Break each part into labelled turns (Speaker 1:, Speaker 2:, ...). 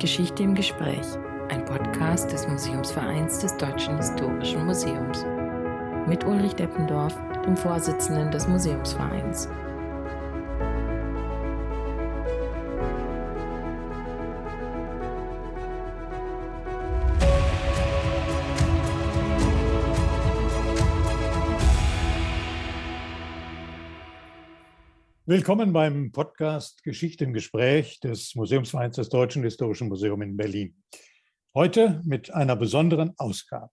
Speaker 1: Geschichte im Gespräch, ein Podcast des Museumsvereins des Deutschen Historischen Museums. Mit Ulrich Deppendorf, dem Vorsitzenden des Museumsvereins.
Speaker 2: Willkommen beim Podcast Geschichte im Gespräch des Museumsvereins des Deutschen Historischen Museums in Berlin. Heute mit einer besonderen Ausgabe.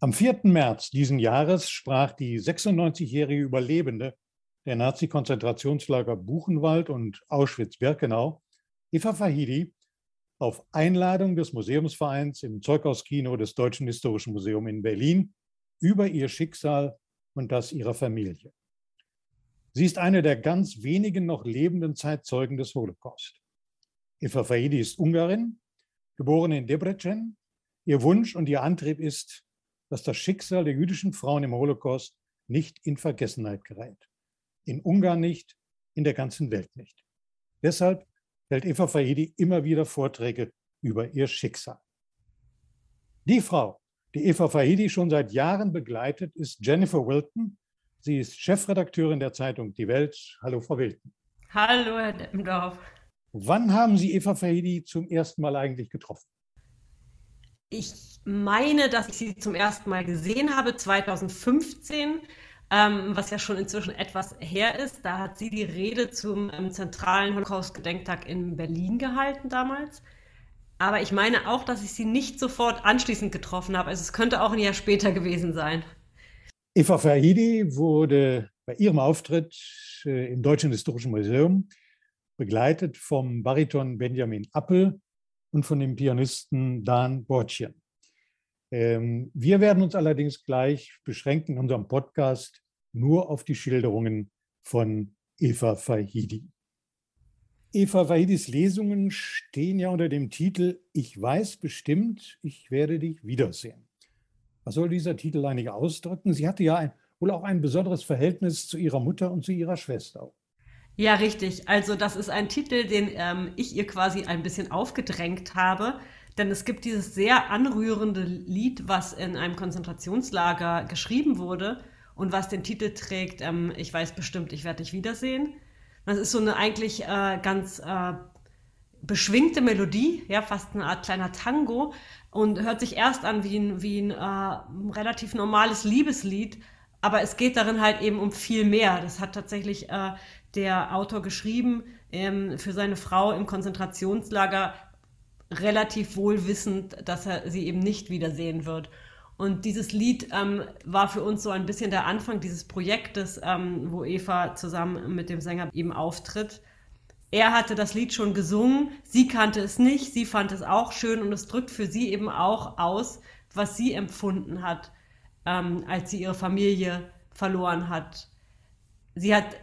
Speaker 2: Am 4. März diesen Jahres sprach die 96-jährige Überlebende der Nazi-Konzentrationslager Buchenwald und Auschwitz-Birkenau, Eva Fahidi, auf Einladung des Museumsvereins im Zeughauskino des Deutschen Historischen Museums in Berlin über ihr Schicksal und das ihrer Familie. Sie ist eine der ganz wenigen noch lebenden Zeitzeugen des Holocaust. Eva Faidi ist Ungarin, geboren in Debrecen. Ihr Wunsch und ihr Antrieb ist, dass das Schicksal der jüdischen Frauen im Holocaust nicht in Vergessenheit gerät. In Ungarn nicht, in der ganzen Welt nicht. Deshalb hält Eva Faidi immer wieder Vorträge über ihr Schicksal. Die Frau, die Eva Faidi schon seit Jahren begleitet, ist Jennifer Wilton, Sie ist Chefredakteurin der Zeitung Die Welt. Hallo, Frau Wilken.
Speaker 3: Hallo, Herr Deppendorf.
Speaker 2: Wann haben Sie Eva Fahidi zum ersten Mal eigentlich getroffen?
Speaker 3: Ich meine, dass ich sie zum ersten Mal gesehen habe, 2015, ähm, was ja schon inzwischen etwas her ist. Da hat sie die Rede zum ähm, zentralen Holocaust-Gedenktag in Berlin gehalten damals. Aber ich meine auch, dass ich sie nicht sofort anschließend getroffen habe. Also es könnte auch ein Jahr später gewesen sein.
Speaker 2: Eva Fahidi wurde bei ihrem Auftritt äh, im Deutschen Historischen Museum begleitet vom Bariton Benjamin Appel und von dem Pianisten Dan Bortchen. Ähm, wir werden uns allerdings gleich beschränken in unserem Podcast nur auf die Schilderungen von Eva Fahidi. Eva Fahidis Lesungen stehen ja unter dem Titel Ich weiß bestimmt, ich werde dich wiedersehen. Was soll dieser Titel eigentlich ausdrücken? Sie hatte ja ein, wohl auch ein besonderes Verhältnis zu ihrer Mutter und zu ihrer Schwester.
Speaker 3: Ja, richtig. Also das ist ein Titel, den ähm, ich ihr quasi ein bisschen aufgedrängt habe. Denn es gibt dieses sehr anrührende Lied, was in einem Konzentrationslager geschrieben wurde und was den Titel trägt, ähm, ich weiß bestimmt, ich werde dich wiedersehen. Das ist so eine eigentlich äh, ganz äh, beschwingte Melodie, ja, fast eine Art kleiner Tango und hört sich erst an wie ein, wie ein äh, relativ normales Liebeslied, aber es geht darin halt eben um viel mehr. Das hat tatsächlich äh, der Autor geschrieben ähm, für seine Frau im Konzentrationslager, relativ wohl wissend, dass er sie eben nicht wiedersehen wird. Und dieses Lied ähm, war für uns so ein bisschen der Anfang dieses Projektes, ähm, wo Eva zusammen mit dem Sänger eben auftritt er hatte das Lied schon gesungen, sie kannte es nicht, sie fand es auch schön und es drückt für sie eben auch aus, was sie empfunden hat, ähm, als sie ihre Familie verloren hat. Sie hat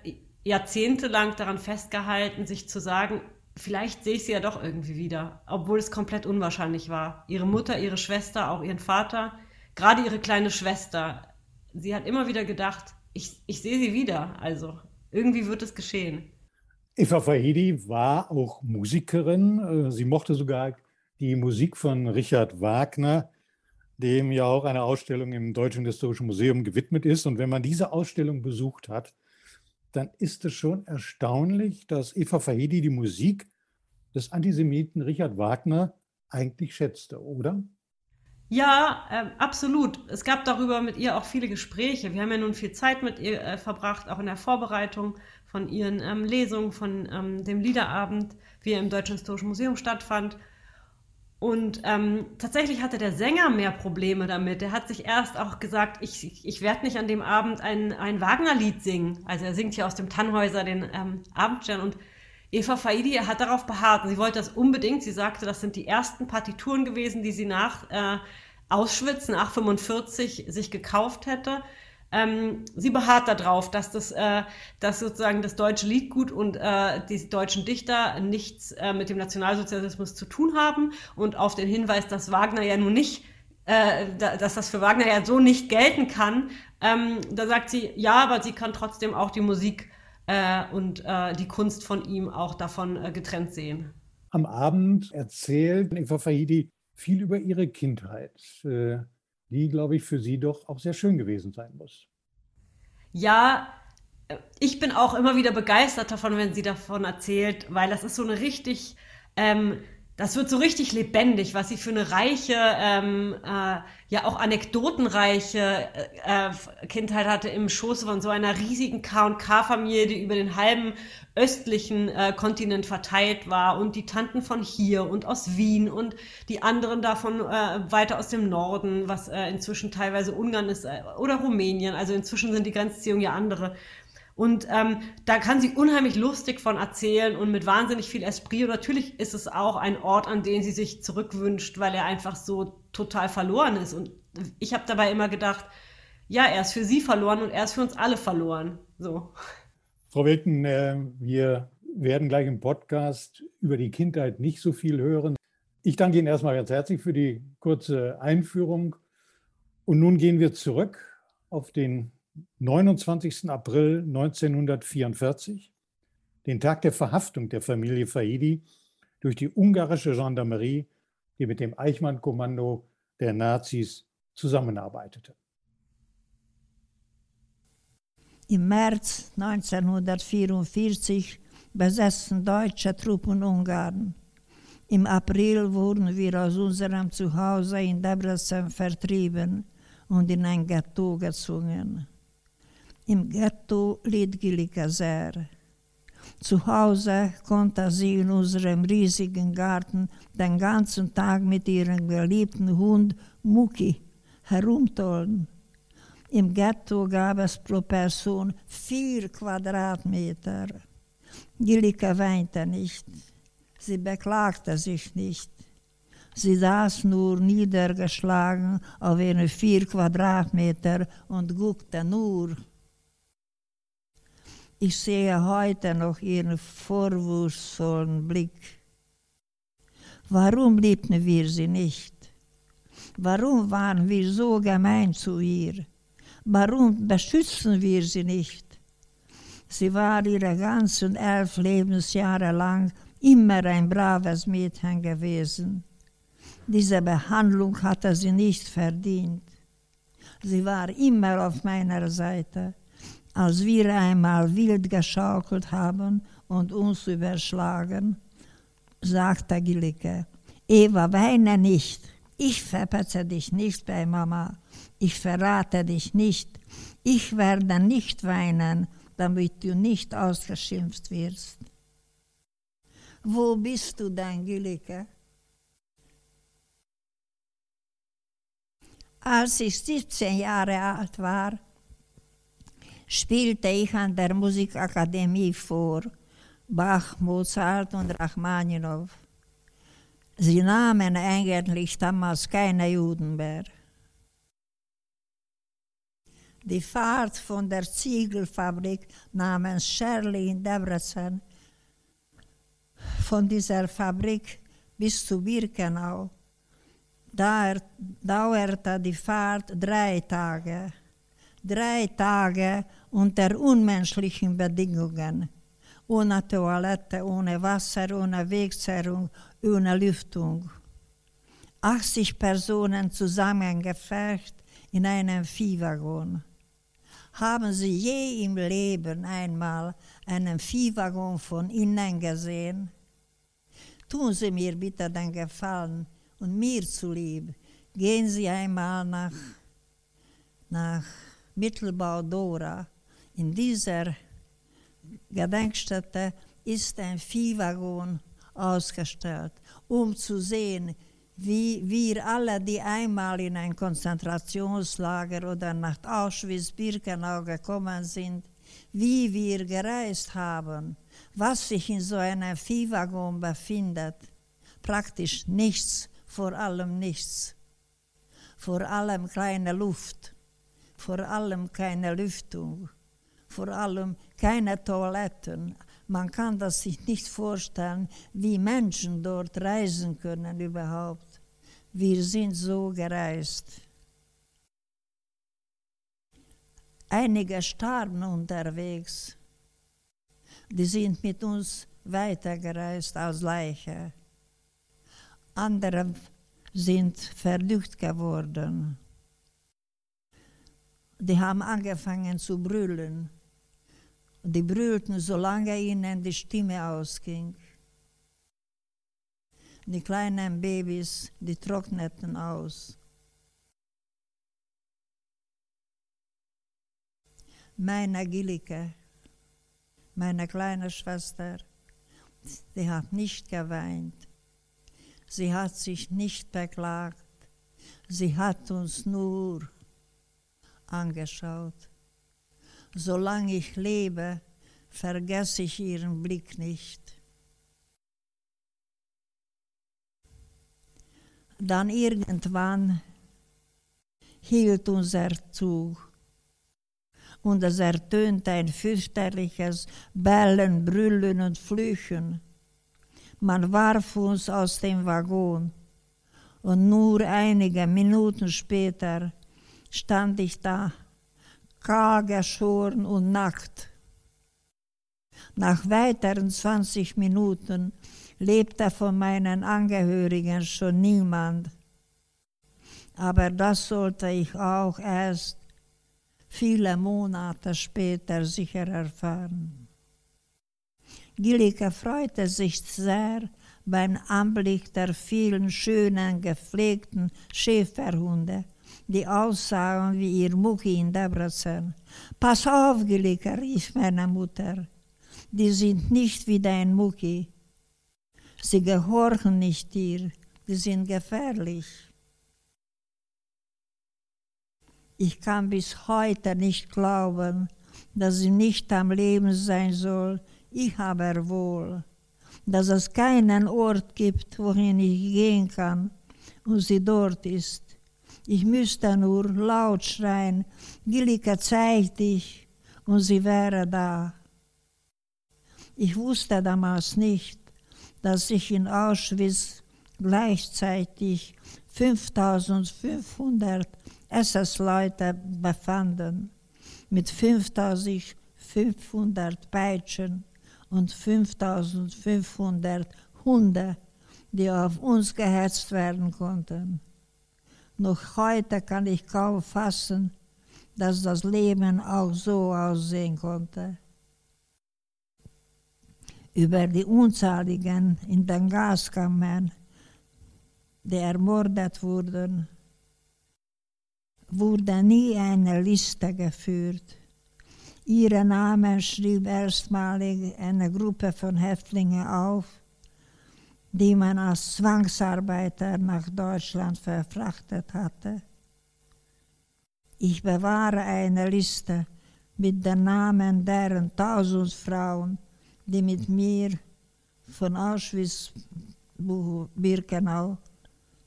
Speaker 3: jahrzehntelang daran festgehalten, sich zu sagen, vielleicht sehe ich sie ja doch irgendwie wieder, obwohl es komplett unwahrscheinlich war. Ihre Mutter, ihre Schwester, auch ihren Vater, gerade ihre kleine Schwester. Sie hat immer wieder gedacht, ich, ich sehe sie wieder, also irgendwie wird es geschehen.
Speaker 2: Eva Fahidi war auch Musikerin. Äh, sie mochte sogar die Musik von Richard Wagner, dem ja auch eine Ausstellung im Deutschen Historischen Museum gewidmet ist. Und wenn man diese Ausstellung besucht hat, dann ist es schon erstaunlich, dass Eva Fahidi die Musik des Antisemiten Richard Wagner eigentlich schätzte, oder?
Speaker 3: Ja, äh, absolut. Es gab darüber mit ihr auch viele Gespräche. Wir haben ja nun viel Zeit mit ihr äh, verbracht, auch in der Vorbereitung von ihren ähm, Lesungen, von ähm, dem Liederabend, wie er im Deutschen Historischen Museum stattfand. Und ähm, tatsächlich hatte der Sänger mehr Probleme damit. Er hat sich erst auch gesagt, ich, ich werde nicht an dem Abend ein, ein Wagner-Lied singen. Also er singt hier aus dem Tannhäuser den ähm, Abendstern. Und Eva Faidi hat darauf beharrt. Sie wollte das unbedingt. Sie sagte, das sind die ersten Partituren gewesen, die sie nach äh, Auschwitz, nach 45, sich gekauft hätte. Ähm, sie beharrt darauf, dass das, äh, dass sozusagen das deutsche Liedgut und äh, die deutschen Dichter nichts äh, mit dem Nationalsozialismus zu tun haben und auf den Hinweis, dass Wagner ja nun nicht äh, dass das für Wagner ja so nicht gelten kann, ähm, da sagt sie, ja, aber sie kann trotzdem auch die Musik äh, und äh, die Kunst von ihm auch davon äh, getrennt sehen.
Speaker 2: am Abend erzählt Eva Fahidi viel über ihre Kindheit, äh, die, glaube ich, für Sie doch auch sehr schön gewesen sein muss.
Speaker 3: Ja, ich bin auch immer wieder begeistert davon, wenn sie davon erzählt, weil das ist so eine richtig ähm, das wird so richtig lebendig, was sie für eine reiche, ähm, äh, ja auch anekdotenreiche äh, äh Kindheit hatte im Schoße von so einer riesigen K&K-Familie, die über den halben östlichen äh, Kontinent verteilt war und die Tanten von hier und aus Wien und die anderen davon äh, weiter aus dem Norden, was äh, inzwischen teilweise Ungarn ist äh, oder Rumänien. Also inzwischen sind die Grenzziehungen ja andere. Und ähm, da kann sie unheimlich lustig von erzählen und mit wahnsinnig viel Esprit. Und natürlich ist es auch ein Ort, an den sie sich zurückwünscht, weil er einfach so total verloren ist. Und ich habe dabei immer gedacht, ja, er ist für sie verloren und er ist für uns alle verloren. So.
Speaker 2: Frau Wilken, äh, wir werden gleich im Podcast über die Kindheit nicht so viel hören. Ich danke Ihnen erstmal ganz herzlich für die kurze Einführung. Und nun gehen wir zurück auf den 29. April 1944, den Tag der Verhaftung der Familie Faidi durch die ungarische Gendarmerie, die mit dem Eichmann-Kommando der Nazis zusammenarbeitete.
Speaker 4: Im März 1944 besessen deutsche Truppen Ungarn. Im April wurden wir aus unserem Zuhause in Debrecen vertrieben und in ein Ghetto gezwungen. Im Ghetto litt Gilika sehr. Zu Hause konnte sie in unserem riesigen Garten den ganzen Tag mit ihrem geliebten Hund Muki herumtollen. Im Ghetto gab es pro Person vier Quadratmeter. Gilika weinte nicht. Sie beklagte sich nicht. Sie saß nur niedergeschlagen auf ihren vier Quadratmeter und guckte nur. Ich sehe heute noch ihren vorwurfsvollen Blick. Warum liebten wir sie nicht? Warum waren wir so gemein zu ihr? Warum beschützen wir sie nicht? Sie war ihre ganzen elf Lebensjahre lang immer ein braves Mädchen gewesen. Diese Behandlung hatte sie nicht verdient. Sie war immer auf meiner Seite als wir einmal wild geschaukelt haben und uns überschlagen, sagte Gilike, Eva, weine nicht. Ich verpetze dich nicht bei Mama. Ich verrate dich nicht. Ich werde nicht weinen, damit du nicht ausgeschimpft wirst. Wo bist du denn, Gilike? Als ich 17 Jahre alt war, spielte ich an der Musikakademie vor, Bach, Mozart und Rachmaninow. Sie nahmen eigentlich damals keine Juden mehr. Die Fahrt von der Ziegelfabrik namens Scherli in Debrecen, von dieser Fabrik bis zu Birkenau, dauerte die Fahrt drei Tage drei Tage unter unmenschlichen Bedingungen. Ohne Toilette, ohne Wasser, ohne Wegzerrung, ohne Lüftung. 80 Personen zusammengefecht in einem Viehwaggon. Haben Sie je im Leben einmal einen Viehwaggon von innen gesehen? Tun Sie mir bitte den Gefallen und mir zulieb, gehen Sie einmal nach, nach Mittelbau Dora. In dieser Gedenkstätte ist ein Viehwaggon ausgestellt, um zu sehen, wie wir alle, die einmal in ein Konzentrationslager oder nach Auschwitz-Birkenau gekommen sind, wie wir gereist haben, was sich in so einem Viehwaggon befindet. Praktisch nichts, vor allem nichts. Vor allem kleine Luft vor allem keine Lüftung, vor allem keine Toiletten. Man kann das sich nicht vorstellen, wie Menschen dort reisen können überhaupt. Wir sind so gereist. Einige starben unterwegs. Die sind mit uns weitergereist als Leiche. Andere sind verdückt geworden. Die haben angefangen zu brüllen. Die brüllten, solange ihnen die Stimme ausging. Die kleinen Babys, die trockneten aus. Meine Gilike, meine kleine Schwester, sie hat nicht geweint. Sie hat sich nicht beklagt. Sie hat uns nur angeschaut. Solange ich lebe, vergesse ich ihren Blick nicht. Dann irgendwann hielt unser Zug und es ertönte ein fürchterliches Bellen, Brüllen und Flüchen. Man warf uns aus dem Waggon und nur einige Minuten später stand ich da, kahl geschoren und nackt. Nach weiteren 20 Minuten lebte von meinen Angehörigen schon niemand. Aber das sollte ich auch erst viele Monate später sicher erfahren. Gilika freute sich sehr beim Anblick der vielen schönen, gepflegten Schäferhunde, die aussahen wie ihr Mucki in Debrecen. Pass auf, Gilika, rief meine Mutter. Die sind nicht wie dein Mucki. Sie gehorchen nicht dir, die sind gefährlich. Ich kann bis heute nicht glauben, dass sie nicht am Leben sein soll, ich aber wohl, dass es keinen Ort gibt, wohin ich gehen kann und sie dort ist. Ich müsste nur laut schreien, Gilika zeig dich, und sie wäre da. Ich wusste damals nicht, dass sich in Auschwitz gleichzeitig 5500 SS-Leute befanden mit 5500 Peitschen und 5500 Hunde, die auf uns gehetzt werden konnten. Noch heute kann ich kaum fassen, dass das Leben auch so aussehen konnte. Über die Unzahligen in den Gaskammern, die ermordet wurden, wurde nie eine Liste geführt. Ihre Namen schrieb erstmalig eine Gruppe von Häftlingen auf, die man als Zwangsarbeiter nach Deutschland verfrachtet hatte. Ich bewahre eine Liste mit den Namen deren tausend Frauen, die mit mir von Auschwitz-Birkenau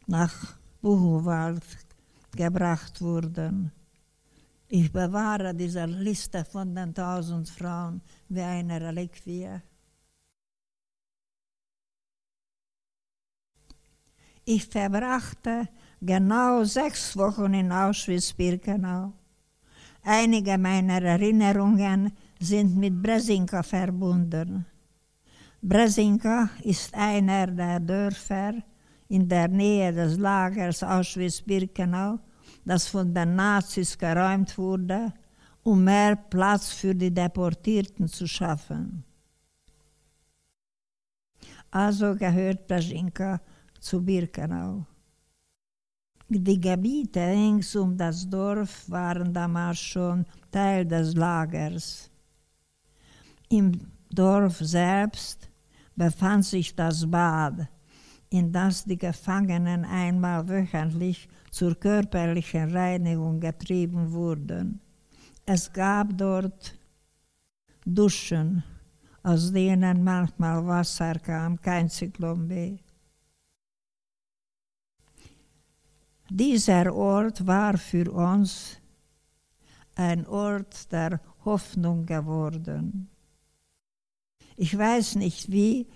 Speaker 4: nach Buchenwald gebracht wurden. Ich bewahre diese Liste von den tausend Frauen wie eine Reliquie. Ich verbrachte genau sechs Wochen in Auschwitz-Birkenau. Einige meiner Erinnerungen sind mit Bresinka verbunden. Bresinka ist einer der Dörfer in der Nähe des Lagers Auschwitz-Birkenau, das von den Nazis geräumt wurde, um mehr Platz für die Deportierten zu schaffen. Also gehört Bresinka zu Birkenau. Die Gebiete rings um das Dorf waren damals schon Teil des Lagers. Im Dorf selbst befand sich das Bad, in das die Gefangenen einmal wöchentlich zur körperlichen Reinigung getrieben wurden. Es gab dort Duschen, aus denen manchmal Wasser kam, kein Zyklon B. Dieser Ort war für uns ein Ort der Hoffnung geworden. Ich weiß nicht wie,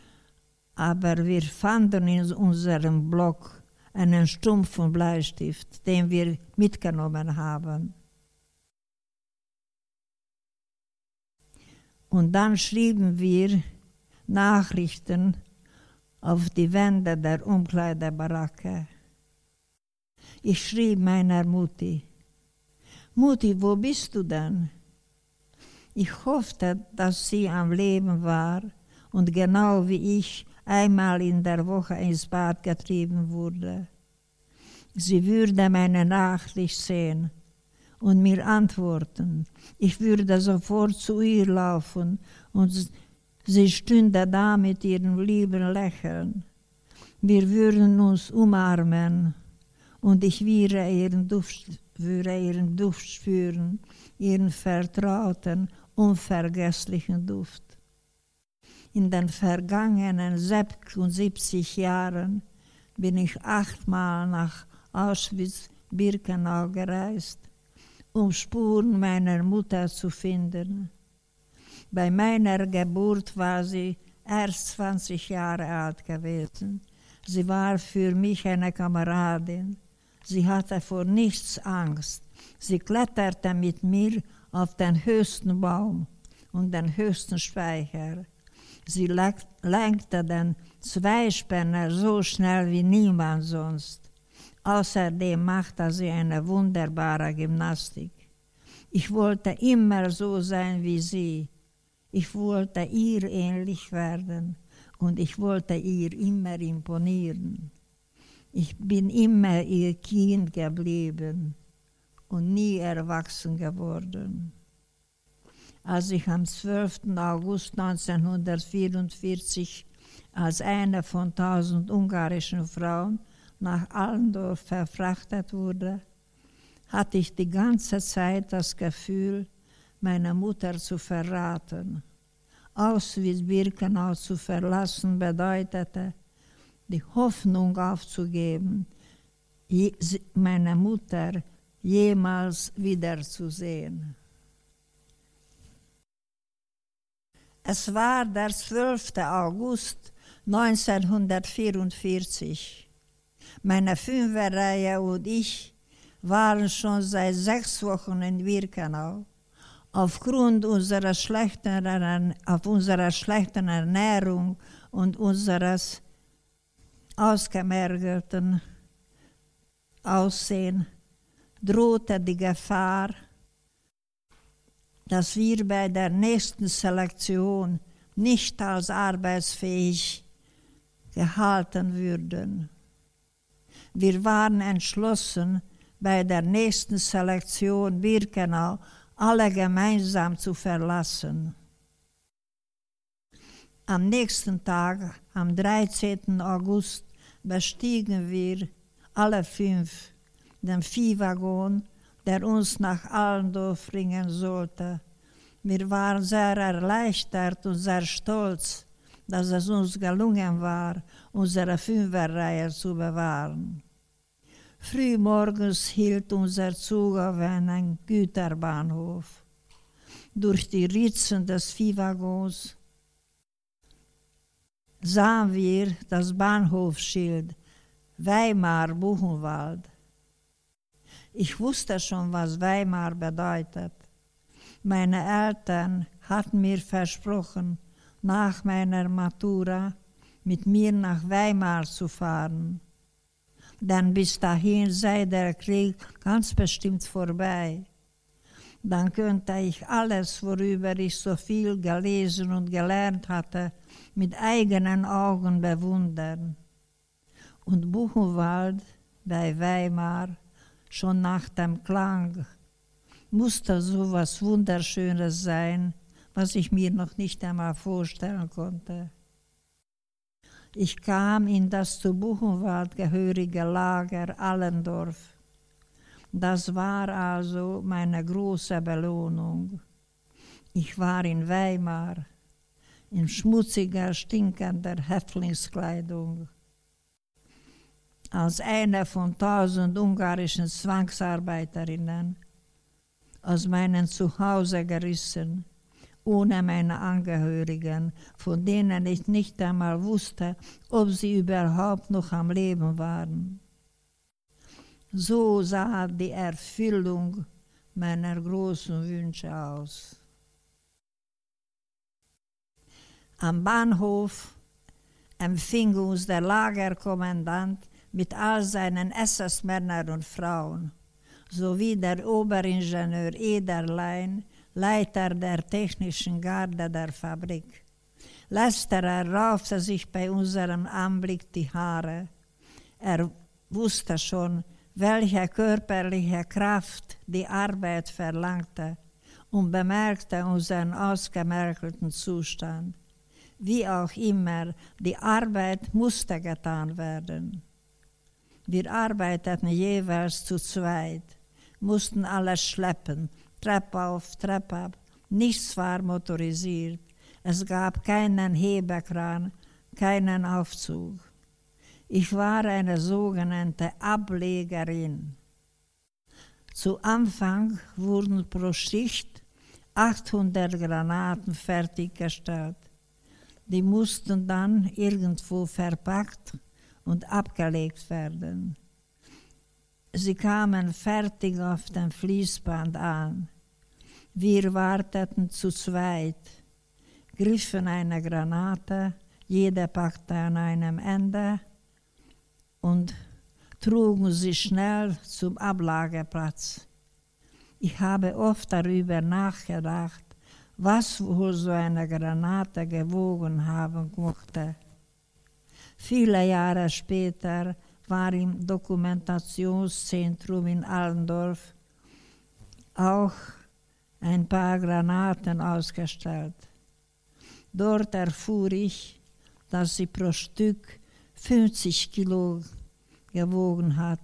Speaker 4: aber wir fanden in unserem Block einen stumpfen Bleistift, den wir mitgenommen haben. Und dann schrieben wir Nachrichten auf die Wände der Umkleidebaracke. Ich schrieb meiner Mutti, Mutti, wo bist du denn? Ich hoffte, dass sie am Leben war und genau wie ich einmal in der Woche ins Bad getrieben wurde. Sie würde meine Nachricht sehen und mir antworten. Ich würde sofort zu ihr laufen und sie stünde da mit ihrem lieben Lächeln. Wir würden uns umarmen und ich würde ihren Duft, würde ihren Duft spüren, ihren vertrauten, unvergesslichen Duft. In den vergangenen 76 Jahren bin ich achtmal nach Auschwitz-Birkenau gereist, um Spuren meiner Mutter zu finden. Bei meiner Geburt war sie erst 20 Jahre alt gewesen. Sie war für mich eine Kameradin. Sie hatte vor nichts Angst. Sie kletterte mit mir auf den höchsten Baum und den höchsten Speicher. Sie lenkte den Zweispänner so schnell wie niemand sonst. Außerdem machte sie eine wunderbare Gymnastik. Ich wollte immer so sein wie sie. Ich wollte ihr ähnlich werden und ich wollte ihr immer imponieren. Ich bin immer ihr Kind geblieben und nie erwachsen geworden. Als ich am 12. August 1944 als eine von tausend ungarischen Frauen nach Allendorf verfrachtet wurde, hatte ich die ganze Zeit das Gefühl, meine Mutter zu verraten. Auschwitz-Birkenau zu verlassen bedeutete, die Hoffnung aufzugeben, meine Mutter jemals wiederzusehen. Es war der 12. August 1944. Meine Fünferreihe und ich waren schon seit sechs Wochen in Birkenau. Aufgrund unserer schlechten, auf unserer schlechten Ernährung und unseres ausgemergelten Aussehen drohte die Gefahr, dass wir bei der nächsten Selektion nicht als arbeitsfähig gehalten würden. Wir waren entschlossen, bei der nächsten Selektion Birkenau alle gemeinsam zu verlassen. Am nächsten Tag, am 13. August, bestiegen wir alle fünf den Viehwaggon, der uns nach Allendorf bringen sollte. Wir waren sehr erleichtert und sehr stolz, dass es uns gelungen war, unsere Fünferreihe zu bewahren. Frühmorgens hielt unser Zug auf einem Güterbahnhof. Durch die Ritzen des Viehwaggons sahen wir das Bahnhofsschild Weimar Buchenwald. Ich wusste schon, was Weimar bedeutet. Meine Eltern hatten mir versprochen, nach meiner Matura mit mir nach Weimar zu fahren. Denn bis dahin sei der Krieg ganz bestimmt vorbei. Dann könnte ich alles, worüber ich so viel gelesen und gelernt hatte, mit eigenen Augen bewundern. Und Buchenwald bei Weimar, schon nach dem Klang, musste so was Wunderschönes sein, was ich mir noch nicht einmal vorstellen konnte. Ich kam in das zu Buchenwald gehörige Lager Allendorf. Das war also meine große Belohnung. Ich war in Weimar, in schmutziger, stinkender Häftlingskleidung. Als eine von tausend ungarischen Zwangsarbeiterinnen aus meinem Zuhause gerissen, ohne meine Angehörigen, von denen ich nicht einmal wusste, ob sie überhaupt noch am Leben waren. So sah die Erfüllung meiner großen Wünsche aus. Am Bahnhof empfing uns der Lagerkommandant mit all seinen SS-Männern und Frauen, sowie der Oberingenieur Ederlein, Leiter der technischen Garde der Fabrik. Letzterer raufte sich bei unserem Anblick die Haare. Er wusste schon, welche körperliche Kraft die Arbeit verlangte und bemerkte unseren ausgemerkelten Zustand. Wie auch immer, die Arbeit musste getan werden. Wir arbeiteten jeweils zu zweit, mussten alles schleppen, Treppe auf, Treppe ab. Nichts war motorisiert. Es gab keinen Hebekran, keinen Aufzug. Ich war eine sogenannte Ablegerin. Zu Anfang wurden pro Schicht 800 Granaten fertiggestellt. Die mussten dann irgendwo verpackt und abgelegt werden. Sie kamen fertig auf dem Fließband an. Wir warteten zu zweit, griffen eine Granate, jeder packte an einem Ende und trugen sie schnell zum Ablageplatz. Ich habe oft darüber nachgedacht, was wohl so eine Granate gewogen haben mochte. Viele Jahre später war im Dokumentationszentrum in Allendorf auch ein paar Granaten ausgestellt. Dort erfuhr ich, dass sie pro Stück 50 Kilo gewogen hat.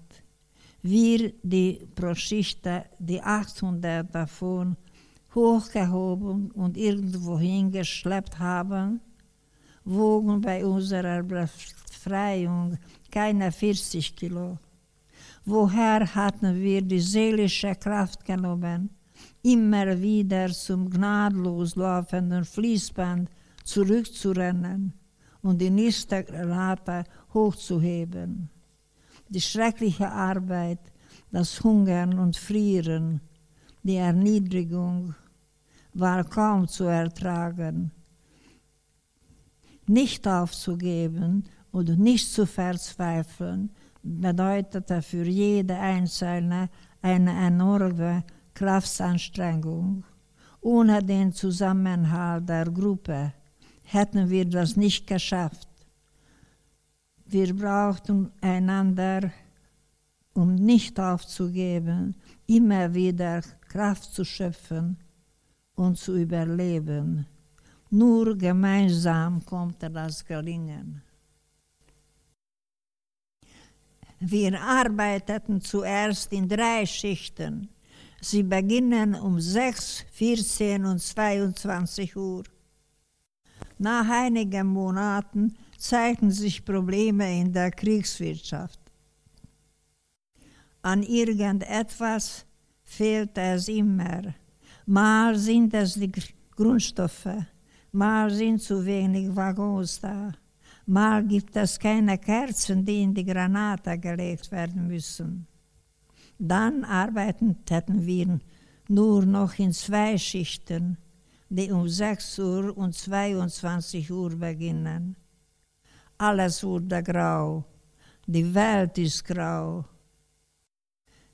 Speaker 4: Wir, die pro Schicht die 800 davon hochgehoben und irgendwo hingeschleppt haben, wogen bei unserer Befreiung keine 40 Kilo. Woher hatten wir die seelische Kraft genommen, immer wieder zum gnadlos laufenden Fließband zurückzurennen und die nächste Granate hochzuheben? Die schreckliche Arbeit, das Hungern und Frieren, die Erniedrigung war kaum zu ertragen. Nicht aufzugeben und nicht zu verzweifeln, bedeutete für jede Einzelne eine enorme Kraftanstrengung. Ohne den Zusammenhalt der Gruppe hätten wir das nicht geschafft. Wir brauchten einander, um nicht aufzugeben, immer wieder Kraft zu schöpfen und zu überleben. Nur gemeinsam konnte das gelingen. Wir arbeiteten zuerst in drei Schichten. Sie beginnen um 6, 14 und 22 Uhr. Nach einigen Monaten zeigten sich Probleme in der Kriegswirtschaft. An irgendetwas fehlte es immer. Mal sind es die Grundstoffe, mal sind zu wenig Waggons da. Mal gibt es keine Kerzen, die in die Granate gelegt werden müssen. Dann arbeiteten wir nur noch in zwei Schichten, die um 6 Uhr und 22 Uhr beginnen. Alles wurde grau, die Welt ist grau.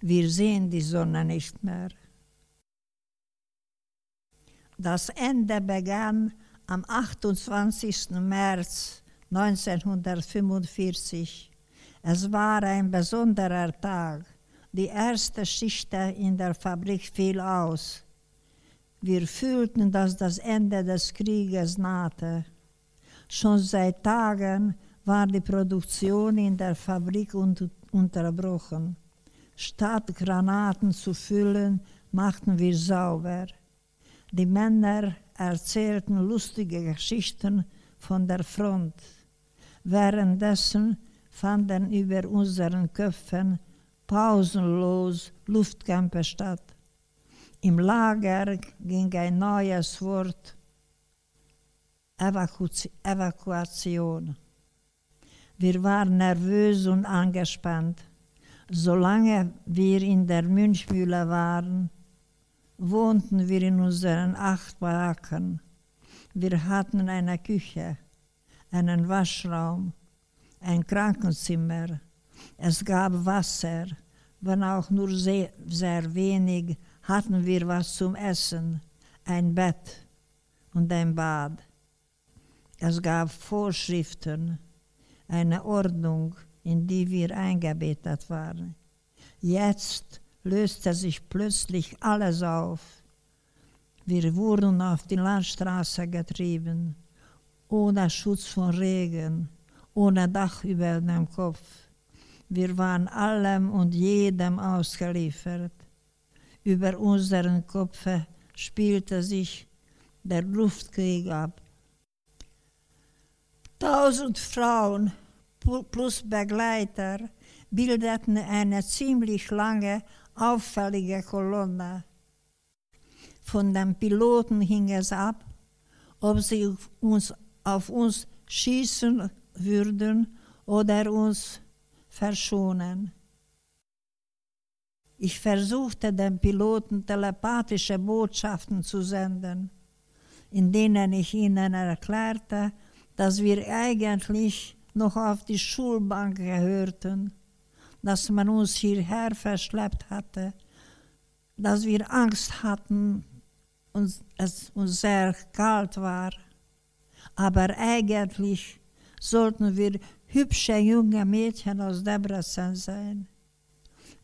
Speaker 4: Wir sehen die Sonne nicht mehr. Das Ende begann am 28. März 1945. Es war ein besonderer Tag. Die erste Schicht in der Fabrik fiel aus. Wir fühlten, dass das Ende des Krieges nahte. Schon seit Tagen war die Produktion in der Fabrik unterbrochen. Statt Granaten zu füllen, machten wir sauber. Die Männer erzählten lustige Geschichten von der Front. Währenddessen fanden über unseren Köpfen pausenlos Luftkämpfe statt. Im Lager ging ein neues Wort Evakuation. Wir waren nervös und angespannt. Solange wir in der Münchmühle waren, wohnten wir in unseren acht Baracken. Wir hatten eine Küche, einen Waschraum, ein Krankenzimmer. Es gab Wasser, wenn auch nur sehr, sehr wenig, hatten wir was zum Essen, ein Bett und ein Bad. Es gab Vorschriften, eine Ordnung, in die wir eingebettet waren. Jetzt löste sich plötzlich alles auf. Wir wurden auf die Landstraße getrieben, ohne Schutz von Regen, ohne Dach über dem Kopf. Wir waren allem und jedem ausgeliefert. Über unseren Köpfen spielte sich der Luftkrieg ab. Tausend Frauen plus Begleiter bildeten eine ziemlich lange, auffällige Kolonne. Von den Piloten hing es ab, ob sie uns, auf uns schießen würden oder uns verschonen. Ich versuchte den Piloten telepathische Botschaften zu senden, in denen ich ihnen erklärte, dass wir eigentlich noch auf die Schulbank gehörten, dass man uns hierher verschleppt hatte, dass wir Angst hatten und es uns sehr kalt war. Aber eigentlich sollten wir hübsche junge Mädchen aus Debrecen sein.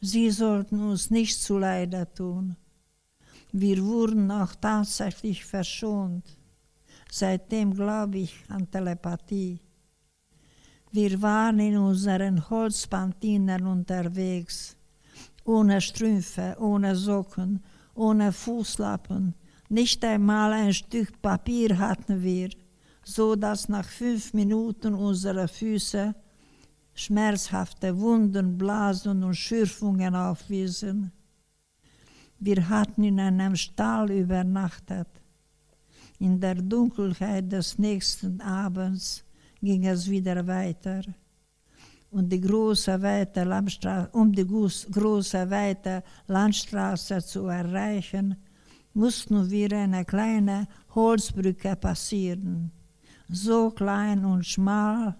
Speaker 4: Sie sollten uns nicht zuleide tun. Wir wurden auch tatsächlich verschont. Seitdem glaube ich an Telepathie. Wir waren in unseren Holzpantinen unterwegs, ohne Strümpfe, ohne Socken, ohne Fußlappen. Nicht einmal ein Stück Papier hatten wir, so dass nach fünf Minuten unsere Füße schmerzhafte Wunden, Blasen und Schürfungen aufwiesen. Wir hatten in einem Stall übernachtet. In der Dunkelheit des nächsten Abends ging es wieder weiter. Und die große, weite Landstraße, um die große, weite Landstraße zu erreichen, mussten wir eine kleine Holzbrücke passieren. So klein und schmal,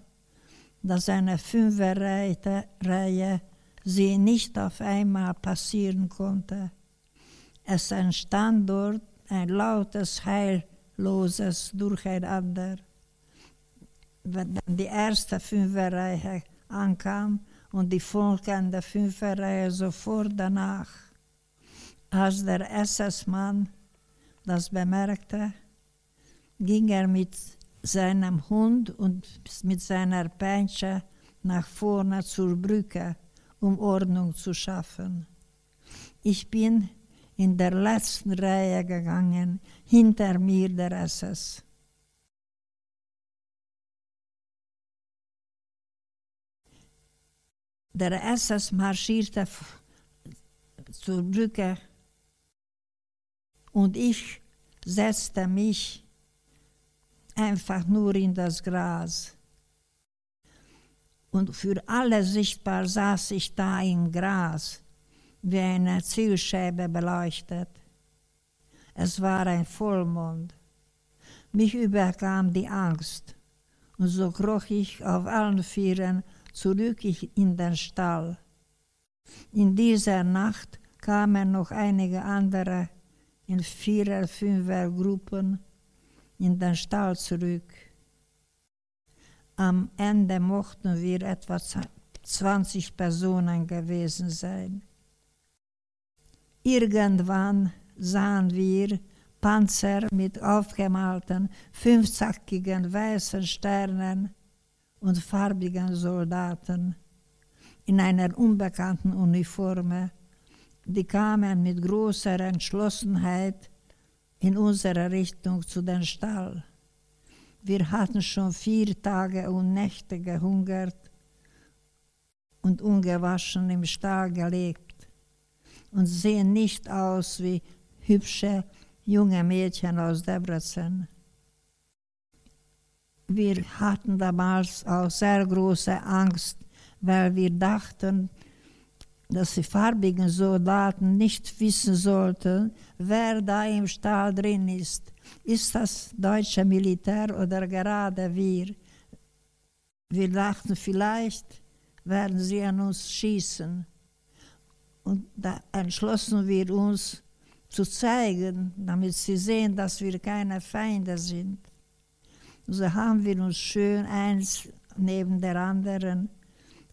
Speaker 4: dass eine Fünferreihe sie nicht auf einmal passieren konnte. Es entstand dort ein lautes Heil loses Durcheinander. Wenn dann die erste Fünferreihe ankam und die folgende Fünferreihe sofort danach. Als der SS-Mann das bemerkte, ging er mit seinem Hund und mit seiner Peitsche nach vorne zur Brücke, um Ordnung zu schaffen. Ich bin in der letzten Reihe gegangen, hinter mir der SS. Der SS marschierte zur Brücke und ich setzte mich einfach nur in das Gras. Und für alle sichtbar saß ich da im Gras wie eine Zielscheibe beleuchtet. Es war ein Vollmond. Mich überkam die Angst und so kroch ich auf allen Vieren zurück in den Stall. In dieser Nacht kamen noch einige andere in Vierer-, Fünfer-Gruppen in den Stall zurück. Am Ende mochten wir etwa 20 Personen gewesen sein. Irgendwann sahen wir Panzer mit aufgemalten, fünfzackigen weißen Sternen und farbigen Soldaten in einer unbekannten Uniform. Die kamen mit großer Entschlossenheit in unsere Richtung zu den Stall. Wir hatten schon vier Tage und Nächte gehungert und ungewaschen im Stall gelebt und sehen nicht aus wie hübsche junge Mädchen aus Debrecen. Wir hatten damals auch sehr große Angst, weil wir dachten, dass die farbigen Soldaten nicht wissen sollten, wer da im Stall drin ist. Ist das deutsche Militär oder gerade wir? wir dachten, vielleicht werden sie an uns schießen. Und da entschlossen wir uns zu zeigen, damit sie sehen, dass wir keine Feinde sind. So haben wir uns schön eins neben der anderen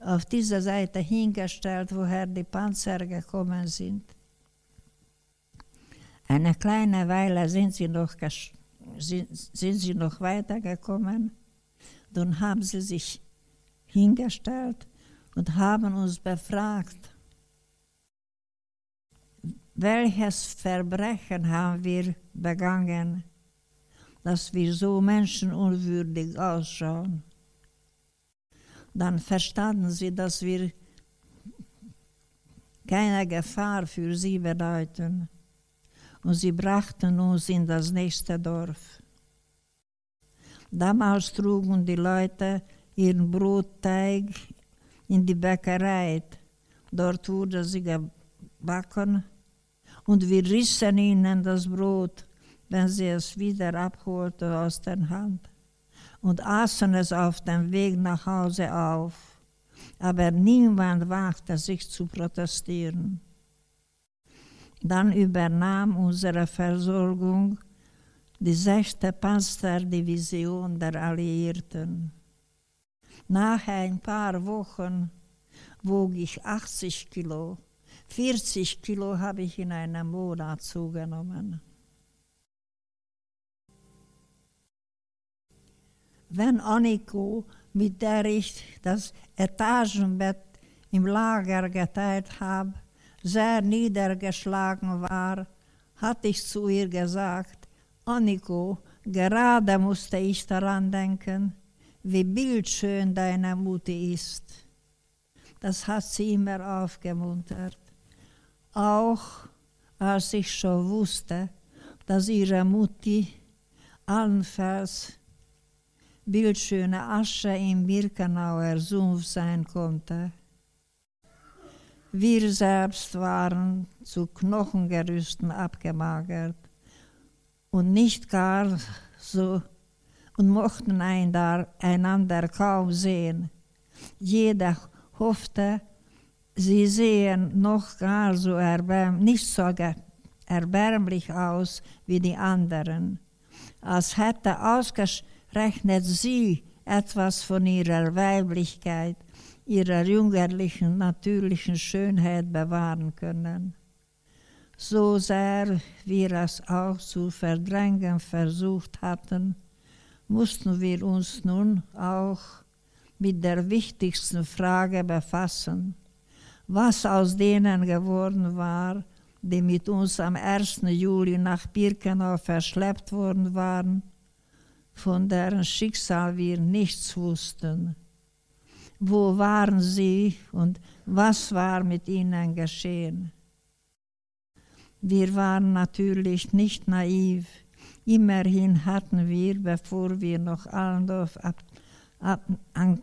Speaker 4: auf dieser Seite hingestellt, woher die Panzer gekommen sind. Eine kleine Weile sind sie noch, sind, sind sie noch weitergekommen. Dann haben sie sich hingestellt und haben uns befragt, welches Verbrechen haben wir begangen, dass wir so menschenunwürdig ausschauen. Dann verstanden sie, dass wir keine Gefahr für sie bedeuten und sie brachten uns in das nächste Dorf. Damals trugen die Leute ihren Brotteig in die Bäckerei. Dort wurde sie gebacken und wir rissen ihnen das Brot, wenn sie es wieder abholten aus der Hand und aßen es auf dem Weg nach Hause auf. Aber niemand wagte sich zu protestieren. Dann übernahm unsere Versorgung die 6. Panzerdivision der Alliierten. Nach ein paar Wochen wog ich 80 Kilo. 40 Kilo habe ich in einem Monat zugenommen. Wenn Anniko, mit der ich das Etagenbett im Lager geteilt habe, sehr niedergeschlagen war, hatte ich zu ihr gesagt, Anniko, gerade musste ich daran denken, wie bildschön deine Mutti ist. Das hat sie immer aufgemuntert. Auch als ich schon wusste, dass ihre Mutti allenfalls bildschöne Asche im Birkenauer Sumpf sein konnte. Wir selbst waren zu Knochengerüsten abgemagert und nicht gar so und mochten einander kaum sehen. Jeder hoffte, sie sehen noch gar so erbärm, nicht so erbärmlich aus wie die anderen, als hätte ausgerechnet sie etwas von ihrer Weiblichkeit ihrer jüngerlichen, natürlichen Schönheit bewahren können. So sehr wir es auch zu verdrängen versucht hatten, mussten wir uns nun auch mit der wichtigsten Frage befassen, was aus denen geworden war, die mit uns am 1. Juli nach Birkenau verschleppt worden waren, von deren Schicksal wir nichts wussten wo waren sie und was war mit ihnen geschehen. Wir waren natürlich nicht naiv. Immerhin hatten wir, bevor wir noch Allendorf ab, ab, an,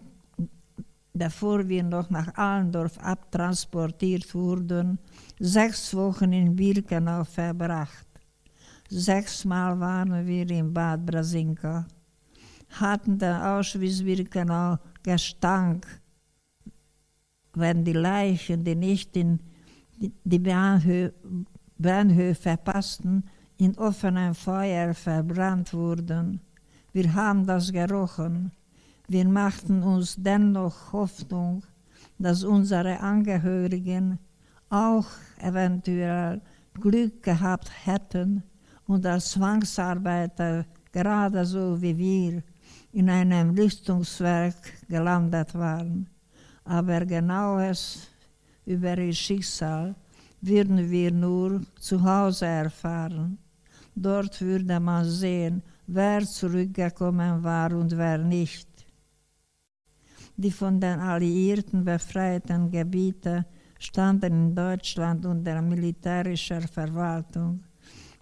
Speaker 4: bevor wir noch nach Allendorf abtransportiert wurden, sechs Wochen in Birkenau verbracht. Sechsmal waren wir in Bad Brasinka, hatten den Auschwitz-Birkenau Gestank, wenn die Leichen, die nicht in die Bahnhö Bahnhöfe passten, in offenem Feuer verbrannt wurden. Wir haben das gerochen. Wir machten uns dennoch Hoffnung, dass unsere Angehörigen auch eventuell Glück gehabt hätten und als Zwangsarbeiter gerade so wie wir in einem Lüstungswerk gelandet waren. Aber genaues über ihr Schicksal würden wir nur zu Hause erfahren. Dort würde man sehen, wer zurückgekommen war und wer nicht. Die von den Alliierten befreiten Gebiete standen in Deutschland unter militärischer Verwaltung.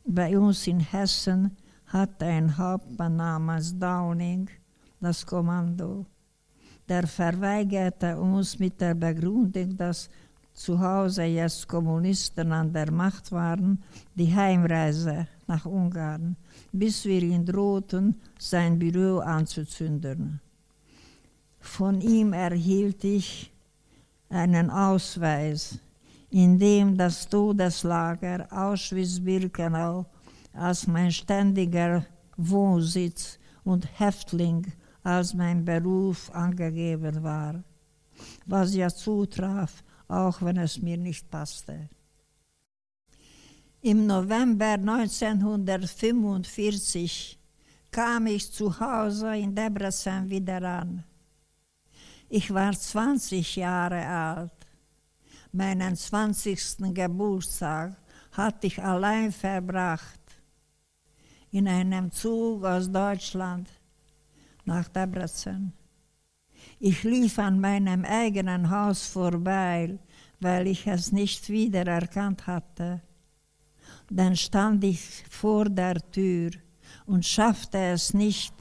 Speaker 4: Bei uns in Hessen hatte ein Hauptmann namens Downing das Kommando. Der verweigerte uns mit der Begründung, dass zu Hause jetzt Kommunisten an der Macht waren, die Heimreise nach Ungarn, bis wir ihn drohten, sein Büro anzuzünden. Von ihm erhielt ich einen Ausweis, in dem das Todeslager Auschwitz-Birkenau als mein ständiger Wohnsitz und Häftling als mein Beruf angegeben war, was ja zutraf, auch wenn es mir nicht passte. Im November 1945 kam ich zu Hause in Debrecen wieder an. Ich war 20 Jahre alt. Meinen 20. Geburtstag hatte ich allein verbracht in einem Zug aus Deutschland nach Debrecen. Ich lief an meinem eigenen Haus vorbei, weil ich es nicht wiedererkannt hatte. Dann stand ich vor der Tür und schaffte es nicht,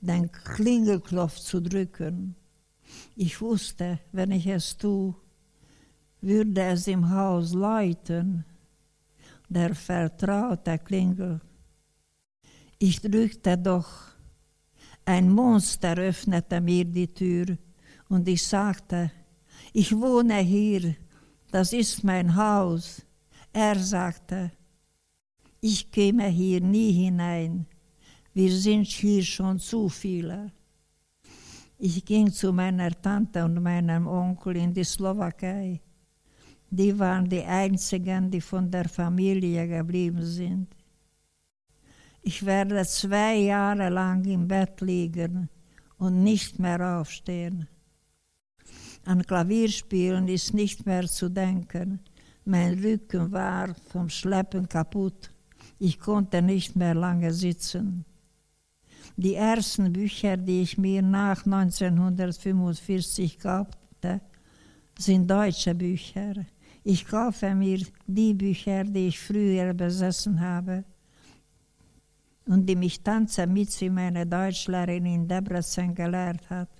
Speaker 4: den Klingelklopf zu drücken. Ich wusste, wenn ich es tue, würde es im Haus läuten, der vertraute Klingel. Ich drückte doch. Ein Monster öffnete mir die Tür und ich sagte, ich wohne hier, das ist mein Haus. Er sagte, ich käme hier nie hinein, wir sind hier schon zu viele. Ich ging zu meiner Tante und meinem Onkel in die Slowakei. Die waren die einzigen, die von der Familie geblieben sind. Ich werde zwei Jahre lang im Bett liegen und nicht mehr aufstehen. An Klavierspielen ist nicht mehr zu denken. Mein Rücken war vom Schleppen kaputt. Ich konnte nicht mehr lange sitzen. Die ersten Bücher, die ich mir nach 1945 kaufte, sind deutsche Bücher. Ich kaufe mir die Bücher, die ich früher besessen habe und die mich tanzen mit wie meine Deutschlerin in Debrecen gelehrt hat.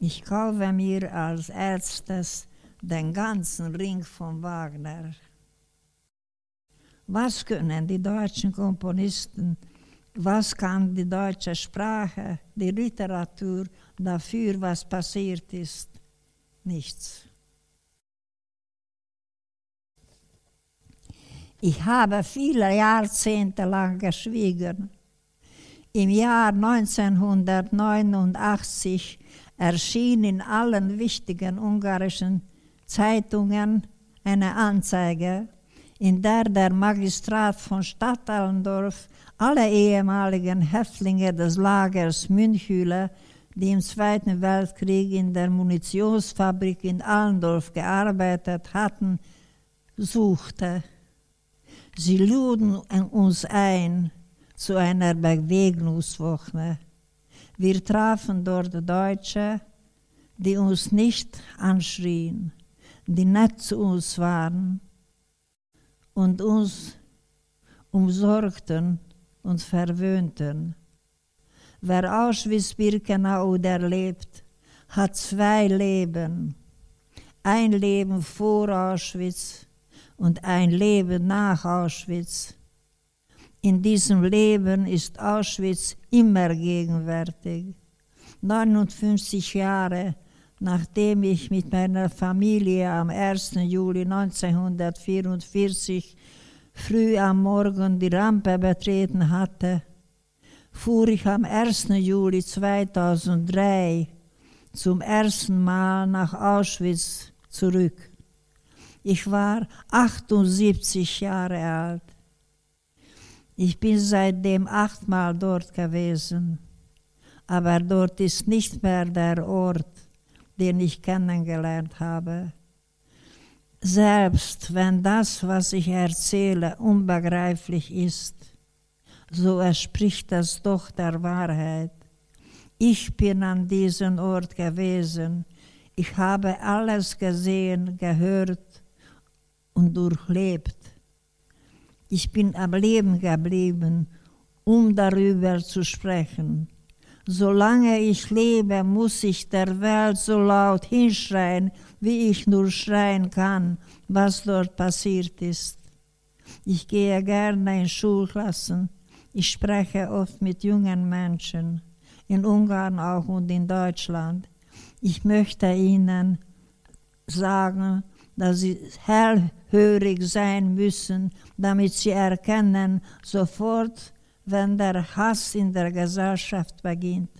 Speaker 4: Ich kaufe mir als erstes den ganzen Ring von Wagner. Was können die deutschen Komponisten was kann die deutsche Sprache, die Literatur dafür, was passiert ist? Nichts. Ich habe viele Jahrzehnte lang geschwiegen. Im Jahr 1989 erschien in allen wichtigen ungarischen Zeitungen eine Anzeige, in der der Magistrat von Stadt Allendorf alle ehemaligen Häftlinge des Lagers Münchhüle, die im Zweiten Weltkrieg in der Munitionsfabrik in Allendorf gearbeitet hatten, suchte. Sie luden uns ein zu einer Begegnungswoche. Wir trafen dort Deutsche, die uns nicht anschrien, die nett zu uns waren und uns umsorgten und verwöhnten. Wer Auschwitz-Birkenau erlebt, hat zwei Leben. Ein Leben vor Auschwitz und ein Leben nach Auschwitz. In diesem Leben ist Auschwitz immer gegenwärtig. 59 Jahre nachdem ich mit meiner Familie am 1. Juli 1944 früh am Morgen die Rampe betreten hatte, fuhr ich am 1. Juli 2003 zum ersten Mal nach Auschwitz zurück. Ich war 78 Jahre alt. Ich bin seitdem achtmal dort gewesen, aber dort ist nicht mehr der Ort, den ich kennengelernt habe. Selbst wenn das, was ich erzähle, unbegreiflich ist, so entspricht das doch der Wahrheit. Ich bin an diesem Ort gewesen, ich habe alles gesehen, gehört und durchlebt. Ich bin am Leben geblieben, um darüber zu sprechen. Solange ich lebe, muss ich der Welt so laut hinschreien, wie ich nur schreien kann, was dort passiert ist. Ich gehe gerne in Schulklassen. Ich spreche oft mit jungen Menschen. in Ungarn auch und in Deutschland. Ich möchte Ihnen sagen, dass Sie hellhörig sein müssen, damit Sie erkennen sofort, wenn der Hass in der Gesellschaft beginnt.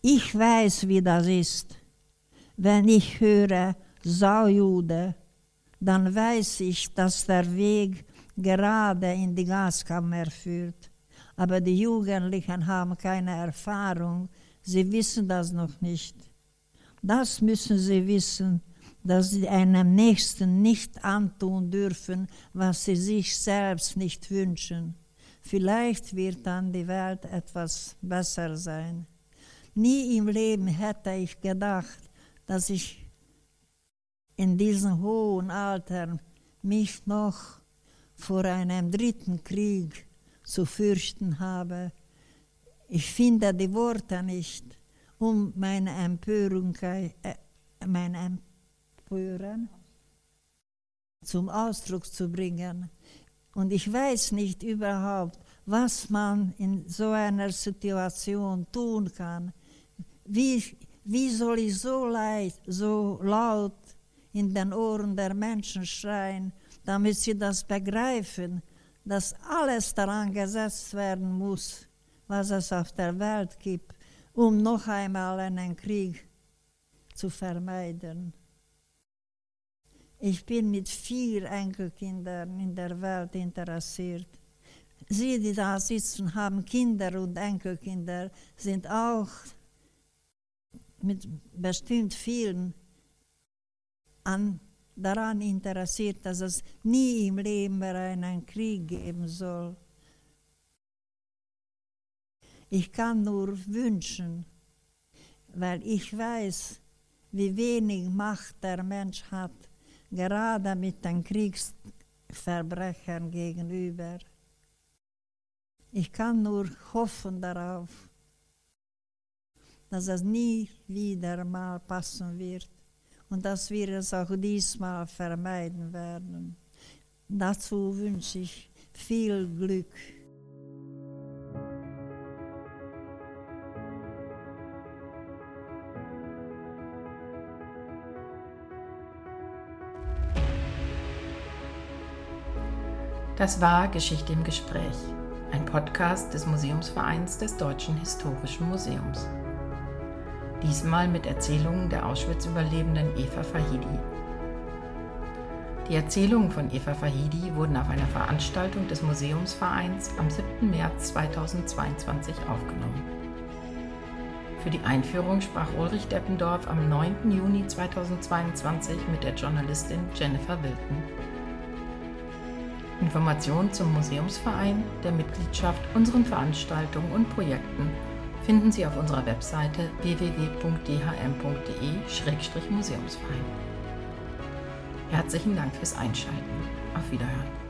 Speaker 4: Ich weiß, wie das ist. Wenn ich höre Saujude, dann weiß ich, dass der Weg gerade in die Gaskammer führt. Aber die Jugendlichen haben keine Erfahrung, sie wissen das noch nicht. Das müssen sie wissen, dass sie einem Nächsten nicht antun dürfen, was sie sich selbst nicht wünschen. Vielleicht wird dann die Welt etwas besser sein. Nie im Leben hätte ich gedacht, dass ich in diesem hohen Alter mich noch vor einem dritten Krieg zu fürchten habe. Ich finde die Worte nicht, um meine Empörung, äh, meine Empörung zum Ausdruck zu bringen. Und ich weiß nicht überhaupt, was man in so einer Situation tun kann. Wie, wie soll ich so, leid, so laut in den Ohren der Menschen schreien, damit sie das begreifen, dass alles daran gesetzt werden muss, was es auf der Welt gibt, um noch einmal einen Krieg zu vermeiden. Ich bin mit vier Enkelkindern in der Welt interessiert. Sie, die da sitzen, haben Kinder und Enkelkinder, sind auch mit bestimmt vielen an, daran interessiert, dass es nie im Leben mehr einen Krieg geben soll. Ich kann nur wünschen, weil ich weiß, wie wenig Macht der Mensch hat, gerade mit den Kriegsverbrechern gegenüber. Ich kann nur hoffen darauf, dass es nie wieder mal passen wird und dass wir es auch diesmal vermeiden werden. Dazu wünsche ich viel Glück.
Speaker 1: Das war Geschichte im Gespräch, ein Podcast des Museumsvereins des Deutschen Historischen Museums diesmal mit Erzählungen der Auschwitz-Überlebenden Eva Fahidi. Die Erzählungen von Eva Fahidi wurden auf einer Veranstaltung des Museumsvereins am 7. März 2022 aufgenommen. Für die Einführung sprach Ulrich Deppendorf am 9. Juni 2022 mit der Journalistin Jennifer Wilton. Informationen zum Museumsverein, der Mitgliedschaft, unseren Veranstaltungen und Projekten finden Sie auf unserer Webseite www.dhm.de-museumsverein. Herzlichen Dank fürs Einschalten. Auf Wiederhören.